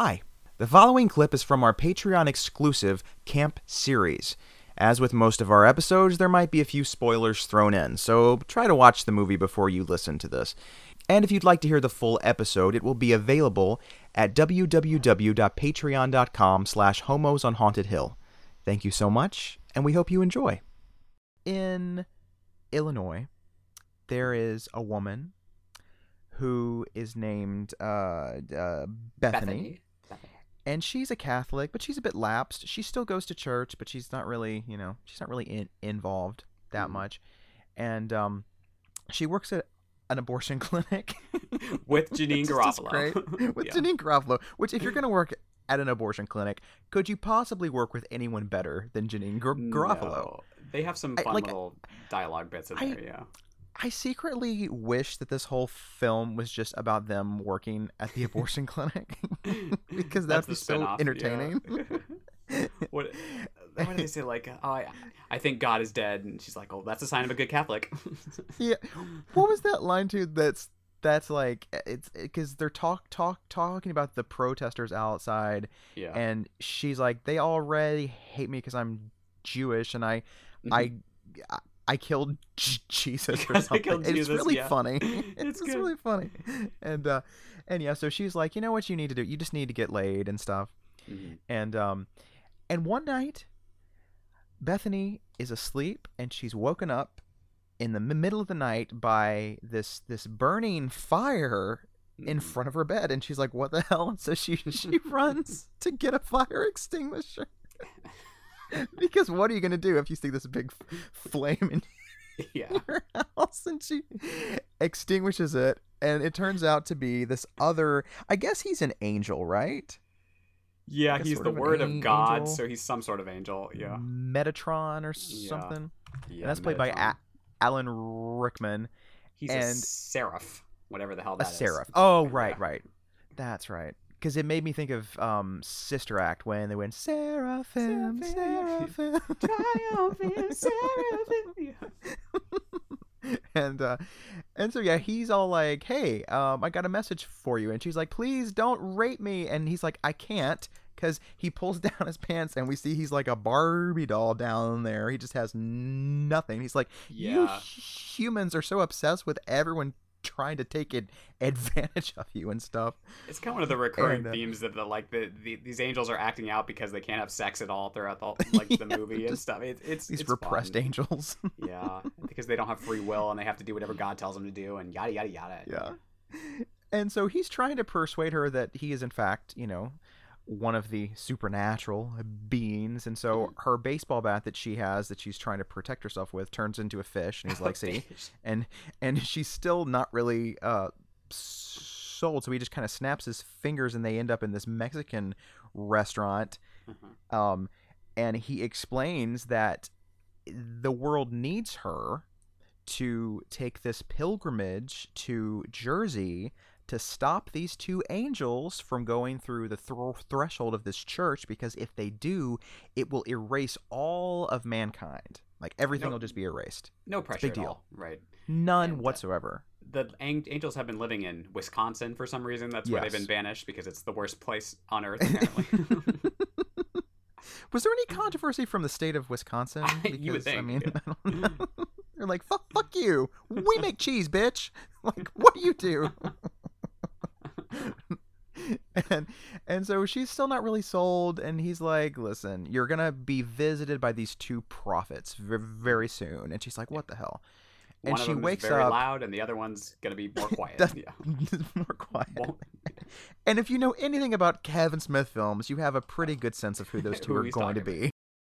Hi. The following clip is from our Patreon exclusive Camp series. As with most of our episodes, there might be a few spoilers thrown in, so try to watch the movie before you listen to this. And if you'd like to hear the full episode, it will be available at www.patreon.com slash homos on haunted hill. Thank you so much, and we hope you enjoy. In Illinois, there is a woman who is named uh, uh, Bethany, Bethany. And she's a Catholic, but she's a bit lapsed. She still goes to church, but she's not really, you know, she's not really in, involved that Mhm. much. And um, she works at an abortion clinic With Janeane which is just Garofalo. with Yeah. Janeane Garofalo. Which, if you're going to work at an abortion clinic, could you possibly work with anyone better than Janeane Gar- Garofalo? No. They have some I- fun like, little dialogue bits in I- there, yeah. I secretly wish that this whole film was just about them working at the abortion clinic because that'd That's be so spin-off, yeah. entertaining. what, what do they say? Like, oh, I, I think God is dead, and she's like, oh, that's a sign of a good Catholic. yeah. What was that line too? That's that's like it's because they're talk talk talking about the protesters outside, yeah. and she's like, they already hate me because I'm Jewish, and I Mhm. I. I killed J- Jesus or something. it's Jesus, really yeah. funny. It's It's, really funny. And uh and yeah, so she's like, you know what you need to do? You just need to get laid and stuff. Mhm. And um and one night Bethany is asleep and she's woken up in the middle of the night by this this burning fire in Mhm. front of her bed and she's like what the hell and so she she runs to get a fire extinguisher because what are you going to do if you see this big flame in Yeah. your house and she extinguishes it and it turns out to be this other i guess he's an angel right Yeah, he's the of word of God, angel. so he's some sort of angel. Yeah. metatron or something yeah and that's played by A- alan rickman He's a seraph, whatever the hell a that is. seraph oh right Yeah. right that's right because it made me think of um sister act when they went seraphim Seraphim, Triumphant seraphim. And uh and so yeah he's all like hey um i got a message for you. And she's like please don't rape me. And he's like i can't because he pulls down his pants and we see he's like a barbie doll down there. He just has nothing. He's like you Yeah. humans are so obsessed with everyone trying to take it advantage of you and stuff It's kind of one of the recurring And, uh, themes that the like the, the these angels are acting out because they can't have sex at all throughout the like the Yeah, movie and stuff. It, it's these it's repressed fun. angels yeah, because they don't have free will and they have to do whatever God tells them to do and yada yada yada. Yeah. And so he's trying to persuade her that he is, in fact, you know, one of the supernatural beings. And so her baseball bat that she has, that she's trying to protect herself with, turns into a fish. And he's like, see? And and she's still not really uh, sold. So he just kind of snaps his fingers and they end up in this Mexican restaurant. Mhm. Um, and he explains that the world needs her to take this pilgrimage to Jersey to stop these two angels from going through the thr threshold of this church because if they do, it will erase all of mankind. Like everything No- will just be erased. No pressure big deal. all. Right. None And, uh, whatsoever. The ang- angels have been living in Wisconsin for some reason. That's where they've been banished because it's the worst place on earth apparently. Was there any controversy from the state of Wisconsin? You would I think, mean, yeah. I don't know. They're like, fuck, fuck you. We make cheese, bitch. Like, what do you do? And and so she's still not really sold. And he's like, listen, you're gonna be visited by these two prophets v- very soon. And she's like, what the hell? And One she wakes very up. loud, and the other one's gonna be more quiet. Yeah. more quiet. And if you know anything about Kevin Smith films, you have a pretty good sense of who those two Who are going to be.